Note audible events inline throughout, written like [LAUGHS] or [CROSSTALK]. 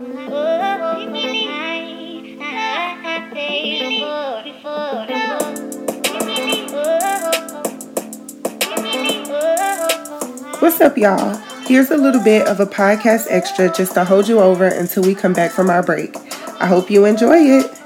What's up, y'all? Here's a little bit of a podcast extra just to hold you over until we come back from our break. I hope you enjoy it.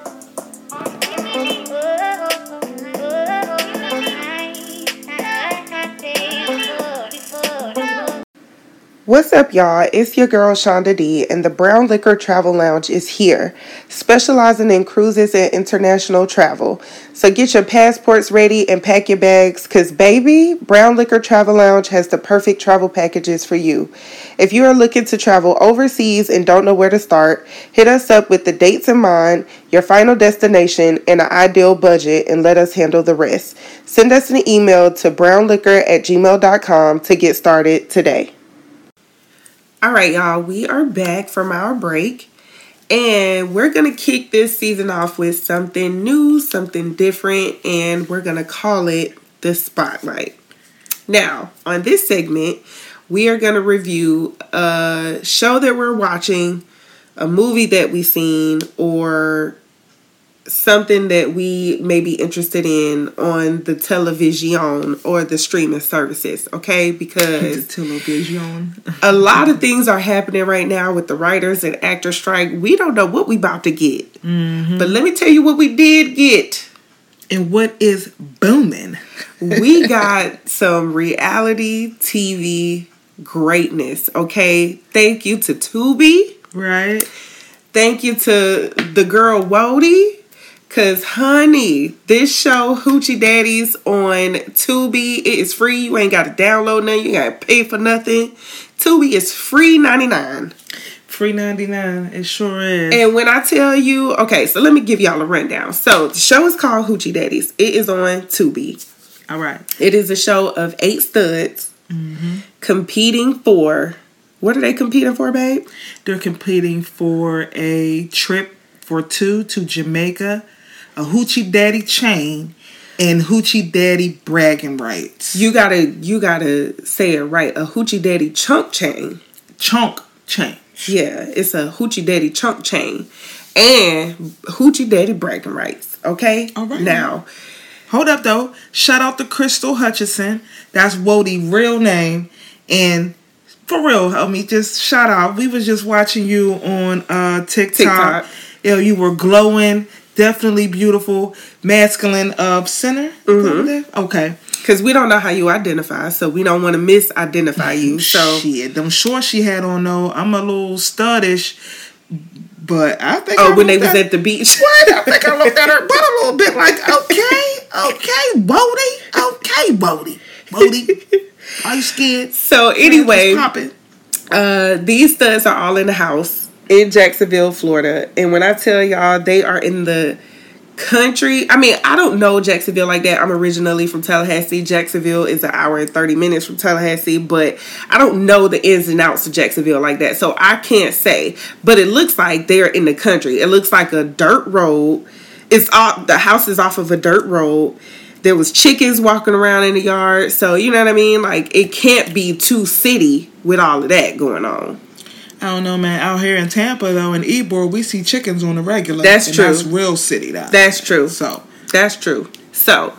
What's up, y'all? It's your girl Shonda D, and the BrownLiqHer Travel Lounge is here, specializing in cruises and international travel. So get your passports ready and pack your bags, because, baby, BrownLiqHer Travel Lounge has the perfect travel packages for you. If you are looking to travel overseas and don't know where to start, hit us up with the dates in mind, your final destination, and an ideal budget, and let us handle the rest. Send us an email to brownliqher at gmail.com to get started today. All right, y'all, we are back from our break and we're going to kick this season off with something new, something different, and we're going to call it the Spotlight. Now, on this segment, we are going to review a show that we're watching, a movie that we've seen, or something that we may be interested in on the television or the streaming services, okay? Because television. a lot of things are happening right now with the writers and actor strike. We don't know what we about to get. Mm-hmm. But let me tell you what we did get. And what is booming? we got some reality TV greatness, okay? Thank you to Tubi. Right. Thank you to the girl Wody Cause honey, this show Hoochie Daddies on Tubi, it is free. You ain't gotta download nothing, you gotta pay for nothing. Tubi is free 99. Free 99, it sure is. And when I tell you, okay, so let me give y'all a rundown. So the show is called Hoochie Daddies. It is on Tubi. All right. It is a show of eight studs mm-hmm. competing for what are they competing for, babe? They're competing for a trip for two to Jamaica a hoochie daddy chain and hoochie daddy bragging rights. You gotta you gotta say it right. A hoochie daddy chunk chain. Chunk chain. Yeah, it's a hoochie daddy chunk chain and hoochie daddy bragging rights. Okay. All right. Now, hold up though. Shout out to Crystal Hutchison. That's Wody real name. And for real, help me just shout out. We was just watching you on uh TikTok. TikTok. You, know, you were glowing definitely beautiful, masculine of uh, center. Mm-hmm. Okay. Because we don't know how you identify, so we don't want to misidentify you. [LAUGHS] So shit, I'm sure she had on though. I'm a little studish, but I think. Oh, I when they was at the beach. [LAUGHS] What? I think I looked at her butt a little bit. Like, [LAUGHS] okay, okay, Bodie, okay, Bodie, Bodie. Are you scared? So anyway, uh, these studs are all in the house in Jacksonville, Florida. And when I tell y'all they are in the country, I mean, I don't know Jacksonville like that. I'm originally from Tallahassee. Jacksonville is an hour and 30 minutes from Tallahassee, but I don't know the ins and outs of Jacksonville like that. So I can't say. But it looks like they're in the country. It looks like a dirt road. It's off the house is off of a dirt road. There was chickens walking around in the yard. So you know what I mean? Like it can't be too city with all of that going on. I don't know, man. Out here in Tampa, though, in Ybor, we see chickens on the regular. That's true. That's real city, though. That's true. So that's true. So,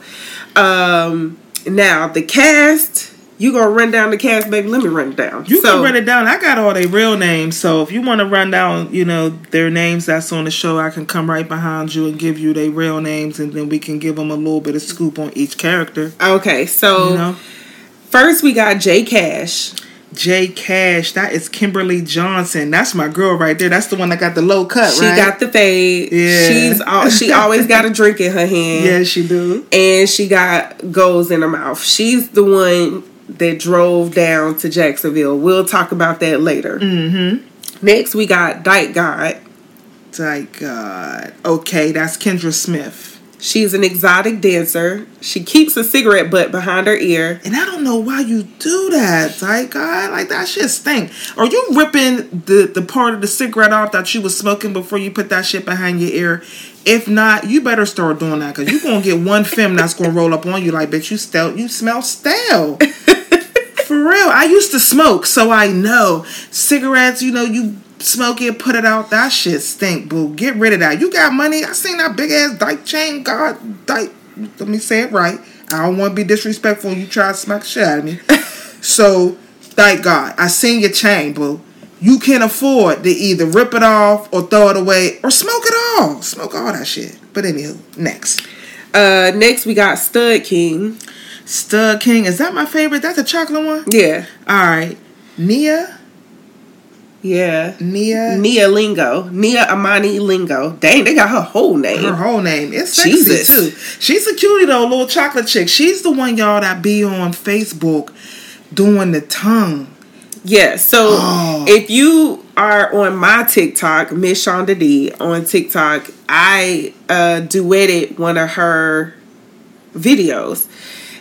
um, now the cast. You gonna run down the cast, baby? Let me run it down. You so, can run it down. I got all their real names, so if you want to run down, you know, their names that's on the show, I can come right behind you and give you their real names, and then we can give them a little bit of scoop on each character. Okay, so you know? first we got Jay Cash. J Cash. That is Kimberly Johnson. That's my girl right there. That's the one that got the low cut. She right? got the fade. Yeah. She's all, she always got a drink in her hand. Yeah, she do. And she got goals in her mouth. She's the one that drove down to Jacksonville. We'll talk about that later. Mm-hmm. Next, we got Dyke God. Dyke God. Okay, that's Kendra Smith. She's an exotic dancer. She keeps a cigarette butt behind her ear. And I don't know why you do that. Like, God, like that shit stink. Are you ripping the, the part of the cigarette off that you was smoking before you put that shit behind your ear? If not, you better start doing that because you're gonna get one film that's gonna roll up on you like, bitch, you stale, you smell stale. [LAUGHS] For real. I used to smoke, so I know. Cigarettes, you know, you smoke it, put it out. That shit stink, boo. Get rid of that. You got money. I seen that big ass dyke chain. God, dyke. Let me say it right. I don't want to be disrespectful. You try to smack shit out of me. [LAUGHS] so, thank God. I seen your chain, boo. You can't afford to either rip it off or throw it away or smoke it all. Smoke all that shit. But anywho, next. Uh, next we got Stud King. Stud King. Is that my favorite? That's a chocolate one? Yeah. All right. Nia. Yeah. Nia. Nia Lingo. Nia Amani Lingo. Dang, they got her whole name. Her whole name. It's sexy Jesus. too. She's a cutie though, little chocolate chick. She's the one y'all that be on Facebook doing the tongue. Yeah, so Oh. if you are on my TikTok, Miss Shonda D on TikTok, I uh duetted one of her videos.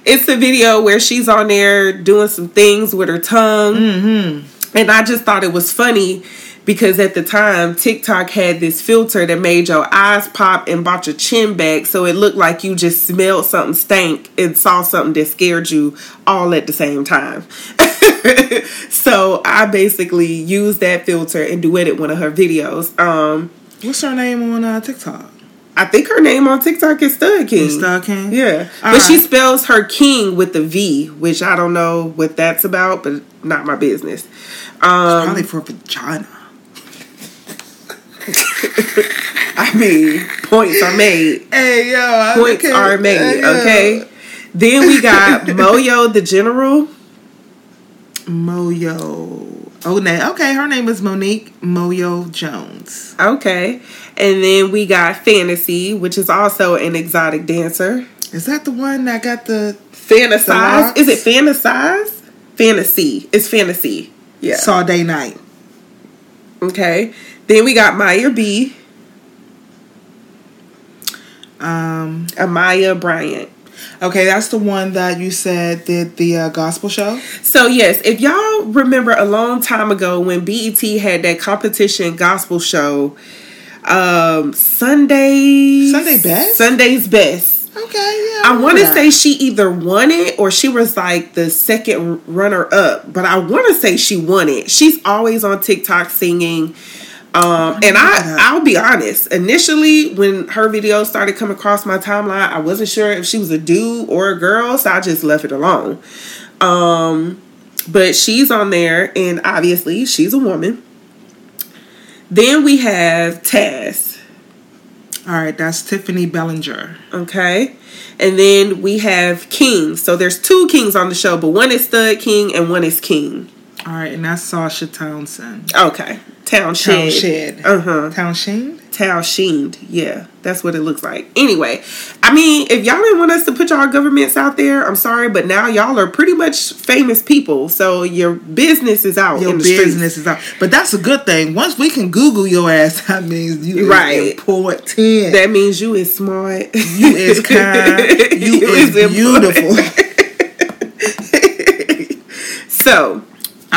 It's a video where she's on there doing some things with her tongue. Mm-hmm. And I just thought it was funny because at the time TikTok had this filter that made your eyes pop and brought your chin back so it looked like you just smelled something stank and saw something that scared you all at the same time. [LAUGHS] so I basically used that filter and duetted one of her videos. Um What's her name on uh, TikTok? I think her name on TikTok is Stud King. Stud King? Yeah. All but she spells her king with the V, which I don't know what that's about, but not my business. Um Probably for vagina. [LAUGHS] I mean, points are made. Hey yo, I Points can't- are made, okay? Then we got [LAUGHS] Moyo the General. Moyo. Oh. Okay, her name is Monique Moyo Jones. Okay. And then we got Fantasy, which is also an exotic dancer. Is that the one that got the Fantasize. locks? Is it Fantasize? Fantasy. It's Fantasy. Yeah. Saw day night? okay. Then we got Maya B. Um. Amaya Bryant. Okay, that's the one that you said did the uh, gospel show. So yes, if y'all remember a long time ago when BET had that competition gospel show, um, Sunday Sunday Best? Sunday's best. Okay, yeah. I want to say she either won it or she was like the second runner up, but I want to say she won it. She's always on TikTok singing. Um, and I, I'll be honest. Initially, when her videos started coming across my timeline, I wasn't sure if she was a dude or a girl, so I just left it alone. Um, but she's on there, and obviously, she's a woman. Then we have Taz. All right, that's Tiffany Bellinger. Okay. And then we have King. So there's two kings on the show, but one is Stud King and one is King. All right, and that's Sasha Townsend. Okay. Town Shed. Townshed. Uh huh. Townshend? Town Sheened. Yeah, that's what it looks like. Anyway, I mean, if y'all didn't want us to put y'all governments out there, I'm sorry, but now y'all are pretty much famous people. So your business is out Your business is out. But that's a good thing. Once we can Google your ass, [LAUGHS] that means you is Right. important. That means you is smart. you is [LAUGHS] kind. You, is, important. beautiful. [LAUGHS] So,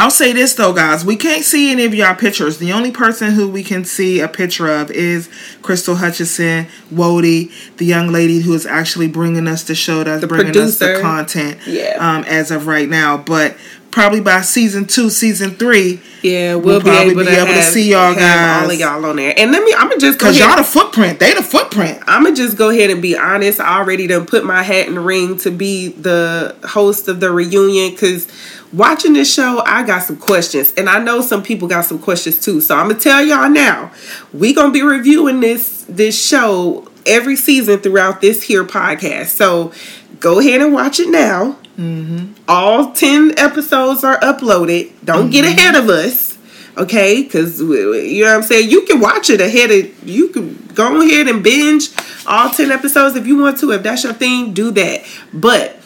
I'll say this though, guys. We can't see any of y'all pictures. The only person who we can see a picture of is Crystal Hutchison, Wody, the young lady who is actually bringing us the show that's The bringing us the content. Yeah. Um, as of right now, but probably by season two, season three, yeah, we'll, We'll be probably able, be to, able to see y'all have all of y'all on there. And let me, I'm gonna just because y'all the footprint. They the footprint. I'm gonna just go ahead and be honest. I already done put my hat in the ring to be the host of the reunion because watching this show, I got some questions, and I know some people got some questions too. So I'm gonna tell y'all now, we gonna be reviewing this this show every season throughout this here podcast. So go ahead and watch it now. Mm-hmm. All 10 episodes are uploaded. Don't get mm-hmm. ahead of us. Okay? Because, you know what I'm saying? You can watch it ahead of, you can go ahead and binge all 10 episodes if you want to. If that's your thing, do that. But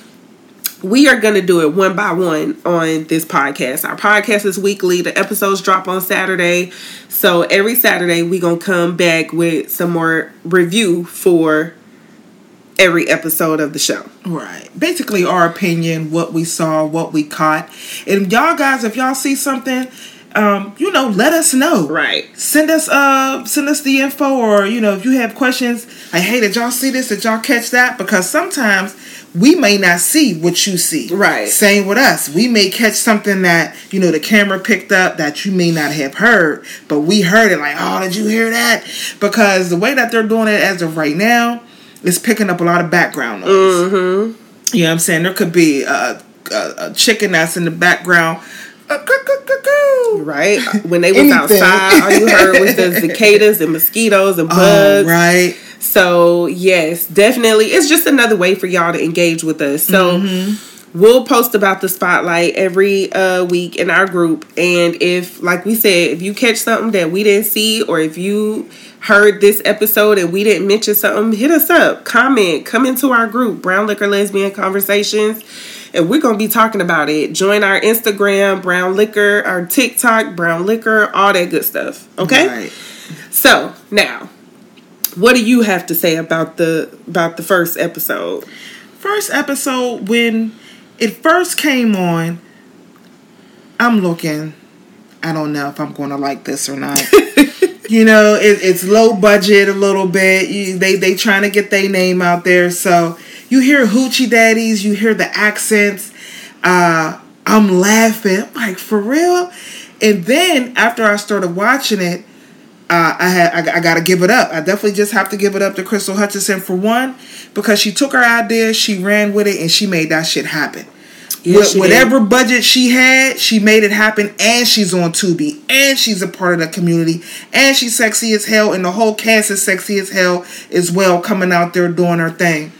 we are going to do it one by one on this podcast. Our podcast is weekly. The episodes drop on Saturday. So every Saturday, we're going to come back with some more review for every episode of the show. Right. Basically, our opinion, what we saw, what we caught. And y'all guys, if y'all see something, um, you know, let us know. Right. Send us uh send us the info or you know, if you have questions, like hey, did y'all see this? Did y'all catch that? Because sometimes we may not see what you see. Right. Same with us. We may catch something that, you know, the camera picked up that you may not have heard, but we heard it like, oh, did you hear that? Because the way that they're doing it as of right now is picking up a lot of background noise. Mm-hmm. You know what I'm saying? There could be a, a, a chicken that's in the background. Uh, Right. When they was outside, all you heard was the [LAUGHS] cicadas and mosquitoes and bugs. Oh, right. So yes, definitely, it's just another way for y'all to engage with us. So. Mm-hmm. We'll post about the spotlight every uh, week in our group, and if, like we said, if you catch something that we didn't see, or if you heard this episode and we didn't mention something, hit us up, comment, come into our group, BrownLiqHer Lesbian Conversations, and we're gonna be talking about it. Join our Instagram, BrownLiqHer, our TikTok, BrownLiqHer, all that good stuff. Okay. Right. So now, what do you have to say about the about the first episode? First episode when it first came on, I'm looking. I don't know if I'm going to like this or not. [LAUGHS] you know, it, it's low budget a little bit. You, they they trying to get their name out there, so you hear hoochie daddies, you hear the accents. Uh, I'm laughing, I'm like for real. And then after I started watching it, uh, I had I, I got to give it up. I definitely just have to give it up to Crystal Hutchinson for one because she took her idea, she ran with it, and she made that shit happen. Yes, whatever budget she had, she made it happen, and she's on Tubi, and she's a part of the community, and she's sexy as hell, and the whole cast is sexy as hell as well, coming out there doing her thing.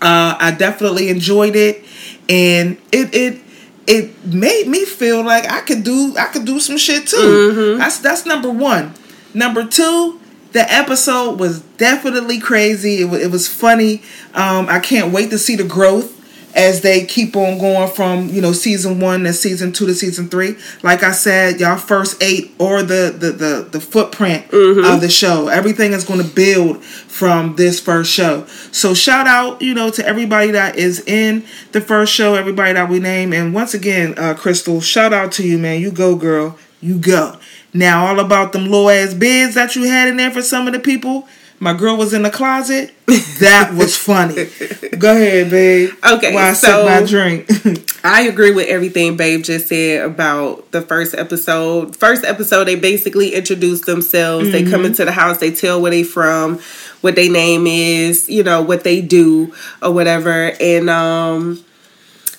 Uh, I definitely enjoyed it, and it it it made me feel like I could do I could do some shit too. That's that's number one. Number two, the episode was definitely crazy. It, wa- it was funny. Um, I can't wait to see the growth as they keep on going from you know season one to season two to season three. Like I said, y'all first eight or the the the, the footprint of the show. Everything is going to build from this first show. So shout out you know to everybody that is in the first show, everybody that we name, and once again, uh, Crystal, shout out to you, man. You go, girl. You go. Now all about them low ass bids that you had in there for some of the people. My girl was in the closet. [LAUGHS] That was funny. Go ahead, babe. Okay, While I so- sip my drink. [LAUGHS] I agree with everything Babe just said about the first episode. First episode, they basically introduce themselves. They come into the house, they tell where they from, what their name is, you know, what they do or whatever. And um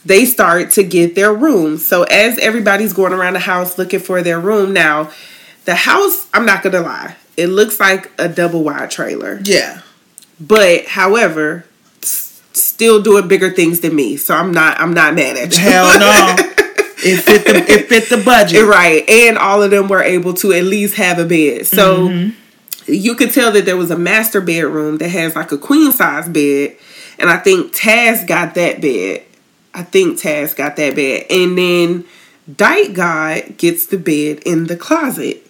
they start to get their room. So as everybody's going around the house looking for their room now, the house, I'm not gonna lie, it looks like a double wide trailer. yeah. But however, s- still doing bigger things than me. So I'm not I'm not mad at you. Hell no. [LAUGHS] It fit the it fit the budget. [LAUGHS] right. And all of them were able to at least have a bed. So Mm-hmm. you could tell that there was a master bedroom that has like a queen size bed. And I think Taz got that bed. I think Taz got that bed. And then Dyke God gets the bed in the closet.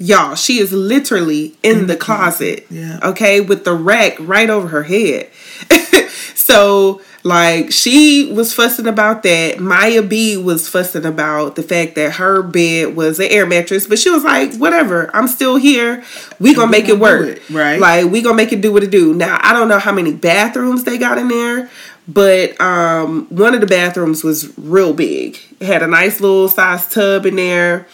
Y'all, she is literally in the closet. Yeah. Okay, with the rack right over her head. [LAUGHS] so, like, she was fussing about that. Maya B was fussing about the fact that her bed was an air mattress, but she was like, whatever, I'm still here. We gonna make it work. it, right. Like, we gonna make it do what it do. Now, I don't know how many bathrooms they got in there, but um, one of the bathrooms was real big. It had a nice little size tub in there.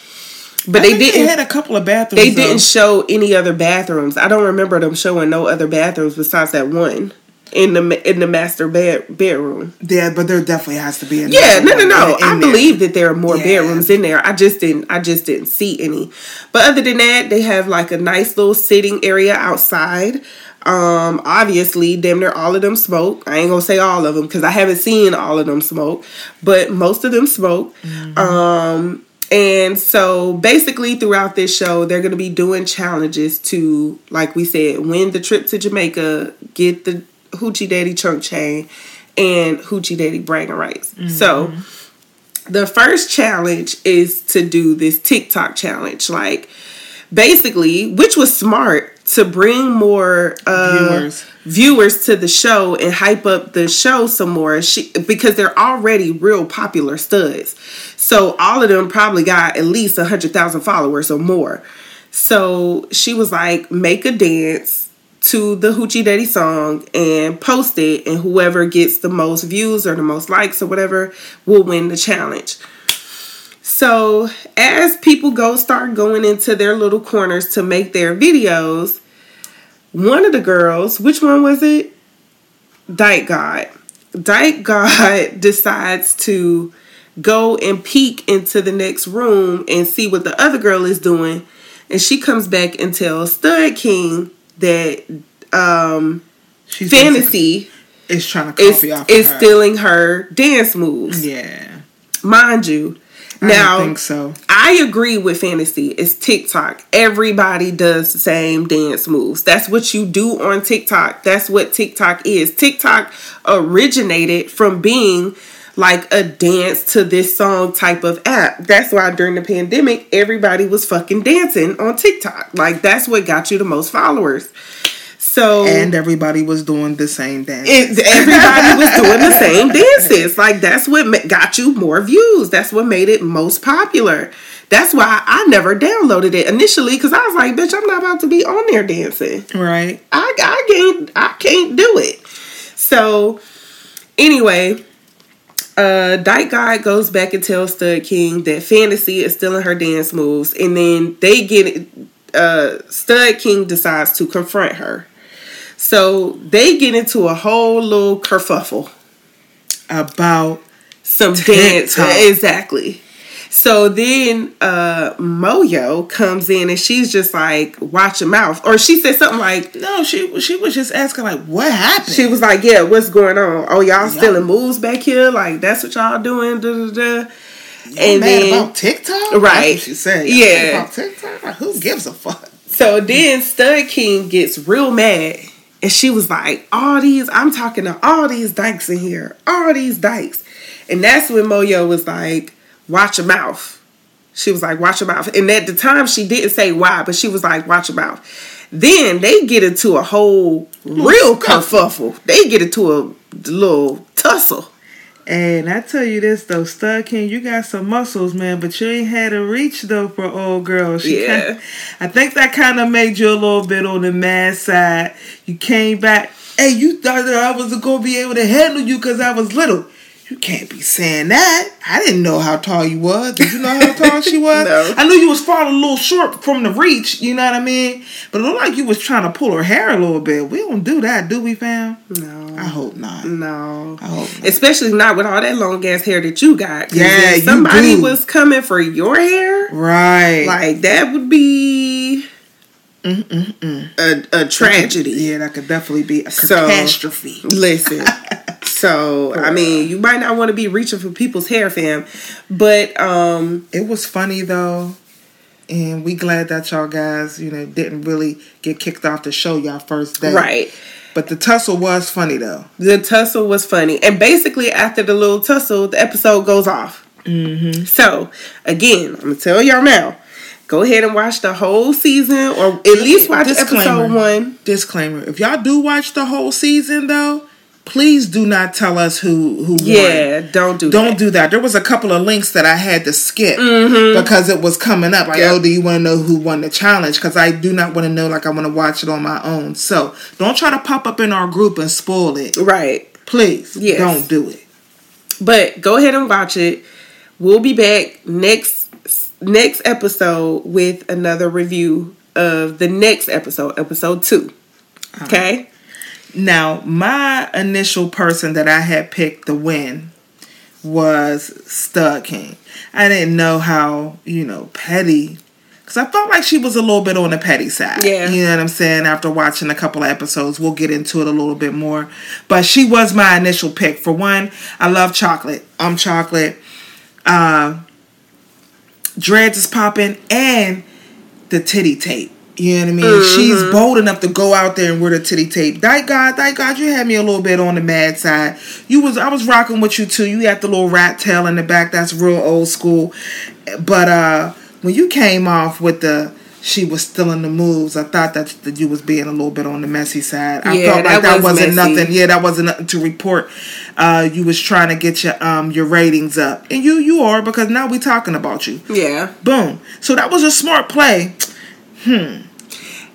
But I they didn't They had a couple of bathrooms. they though. didn't show any other bathrooms. I don't remember them showing no other bathrooms besides that one in the in the master bed bedroom. Yeah, but there definitely has to be. Yeah, no, no, no. I there. believe that there are more Yeah. bedrooms in there. I just didn't. I just didn't see any. But other than that, they have like a nice little sitting area outside. Um, obviously, damn near all of them smoke. I ain't gonna say all of them because I haven't seen all of them smoke, but most of them smoke. Um, and so basically, throughout this show, they're gonna be doing challenges to, like we said, win the trip to Jamaica, get the Hoochie Daddy chunk chain, and Hoochie Daddy bragging rights. So mm-hmm. the first challenge is to do this TikTok challenge. Like basically, which was smart to bring more uh, Viewers. viewers to the show and hype up the show some more. She because they're already real popular studs, so all of them probably got at least a hundred thousand followers or more. So she was like, make a dance to the Hoochie Daddy song and post it, and whoever gets the most views or the most likes or whatever will win the challenge. So, as people go start going into their little corners to make their videos, one of the girls, which one was it? Dyke God. Dyke God [LAUGHS] decides to go and peek into the next room and see what the other girl is doing. And she comes back and tells Stud King that um, She's Fantasy is trying to is, copy off is her. stealing her dance moves. Yeah. Mind you, now don't think so. I agree with fantasy. It's TikTok. Everybody does the same dance moves. That's what you do on TikTok. That's what TikTok is. TikTok originated from being like a dance to this song type of app. That's why during the pandemic, everybody was fucking dancing on TikTok. Like that's what got you the most followers. So And everybody was doing the same dance. everybody was doing the same [LAUGHS] dances. Like that's what got you more views. That's what made it most popular. That's why I never downloaded it initially because I was like, "Bitch, I'm not about to be on there dancing. right. I, I can't, I can't do it." So, anyway, uh, Dyke God goes back and tells Stud King that Fantasy is stealing her dance moves, and then they get uh, Stud King decides to confront her. So they get into a whole little kerfuffle. About Some dance, exactly. So then uh Moyo comes in and she's just like, watch your mouth. Or she said something like, no, she she was just asking like, what happened? she was like, Yeah, what's going on? Oh, y'all stealing moves back here? Like that's what y'all doing? Da, da, da. You and mad then about TikTok? Right. That's what she said. Yeah. About TikTok? Who gives a fuck? So then Stud King gets real mad. And she was like, all these, I'm talking to all these dykes in here. All these dykes. And that's when Moyo was like, watch your mouth. She was like, watch your mouth. And at the time, she didn't say why, but she was like, watch your mouth. Then they get into a whole real kerfuffle. They get into a little tussle. And I tell you this though, Stud King, you got some muscles, man, but you ain't had a reach though for old girls. She Yeah. kinda- I think that kind of made you a little bit on the mad side. You came back, hey, you thought that I was gonna be able to handle you because I was little. You can't be saying that. I didn't know how tall you was. Did you know how tall she [LAUGHS] was? No. I knew you was falling a little short from the reach. You know what I mean? But it looked like you was trying to pull her hair a little bit. We don't do that, do we, fam? No. I hope not. No. I hope not. Especially not with all that long ass hair that you got. Yeah, somebody was coming for your hair, Right. like that would be a, a tragedy. Yeah, that could definitely be a So- catastrophe. Listen. [LAUGHS] So I mean, you might not want to be reaching for people's hair, fam, but um, It was funny though, and we glad that y'all guys, you know, didn't really get kicked off the show y'all first day. right. But the tussle was funny though. The tussle was funny, and basically after the little tussle, the episode goes off. Mm-hmm. So again, I'm gonna tell y'all now. Go ahead and watch the whole season, or at least watch episode one. Disclaimer: If y'all do watch the whole season though, please do not tell us who who won. Yeah, don't do Don't that. do that. There was a couple of links that I had to skip mm-hmm. because it was coming up. Like, Yep. oh, do you want to know who won the challenge? Because I do not want to know. Like, I want to watch it on my own. So don't try to pop up in our group and spoil it. Right. Please, Yes. don't do it. But go ahead and watch it. We'll be back next next episode with another review of the next episode, episode 2. Okay? Now, my initial person that I had picked to win was Stud King. I didn't know how, you know, petty. Because I felt like she was a little bit on the petty side. Yeah. You know what I'm saying? After watching a couple of episodes, we'll get into it a little bit more. But she was my initial pick. For one, I love chocolate. I'm chocolate. Uh, dreads is popping and the titty tape. You know what I mean? She's bold enough to go out there and wear the titty tape. Thank God, thank God you had me a little bit on the mad side. You was I was rocking with you too. You had the little rat tail in the back. That's real old school. But uh when you came off with the she was still in the moves. I thought that, that you was being a little bit on the messy side. I Yeah, felt like that was wasn't messy. nothing. Yeah, that wasn't nothing to report. Uh, you was trying to get your um your ratings up, and you you are because now we talking about you. Yeah. Boom. So that was a smart play. Hmm.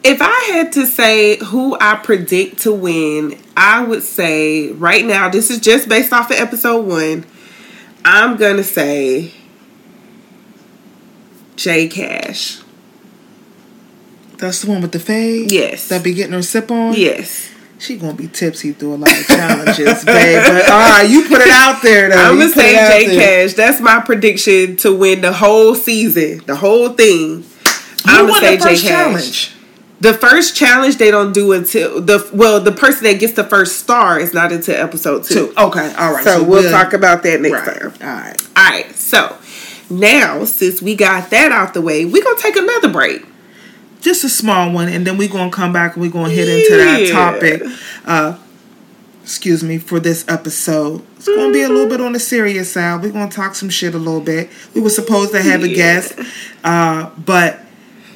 If I had to say who I predict to win, I would say right now, this is just based off of episode one. I'm gonna say J Cash. That's the one with the fade? Yes. That be getting her sip on? Yes. She gonna be tipsy through a lot of challenges, [LAUGHS] babe. But all right, you put it out there though. I'm You gonna say J. Cash. That's my prediction to win the whole season, the whole thing. Won gonna say the first challenge? The first challenge they don't do until the well, the person that gets the first star is not until episode two. Two. Okay, all right. So, we'll talk about that next right. time. All right. All right. So now, since we got that out the way, we're gonna take another break. Just a small one, and then we're gonna come back and we're gonna hit into that topic. Uh, excuse me for this episode. It's gonna be a little bit on the serious side. We're gonna talk some shit a little bit. We were supposed to have a guest, uh, but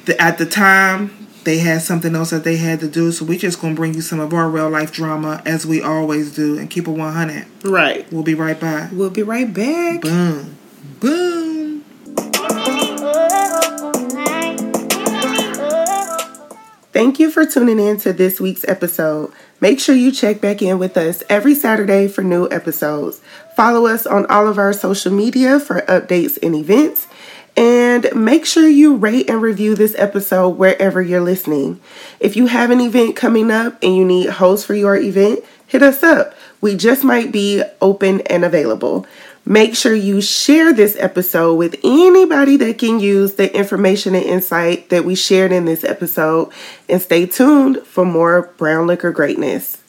the, at the time they had something else that they had to do. So we just gonna bring you some of our real life drama as we always do, and keep it one hundred. Right. We'll be right back. We'll be right back. Boom, boom. Thank you for tuning in to this week's episode. Make sure you check back in with us every Saturday for new episodes. Follow us on all of our social media for updates and events. And make sure you rate and review this episode wherever you're listening. If you have an event coming up and you need hosts for your event, hit us up. We just might be open and available. Make sure you share this episode with anybody that can use the information and insight that we shared in this episode. And stay tuned for more BrownLiqHer greatness.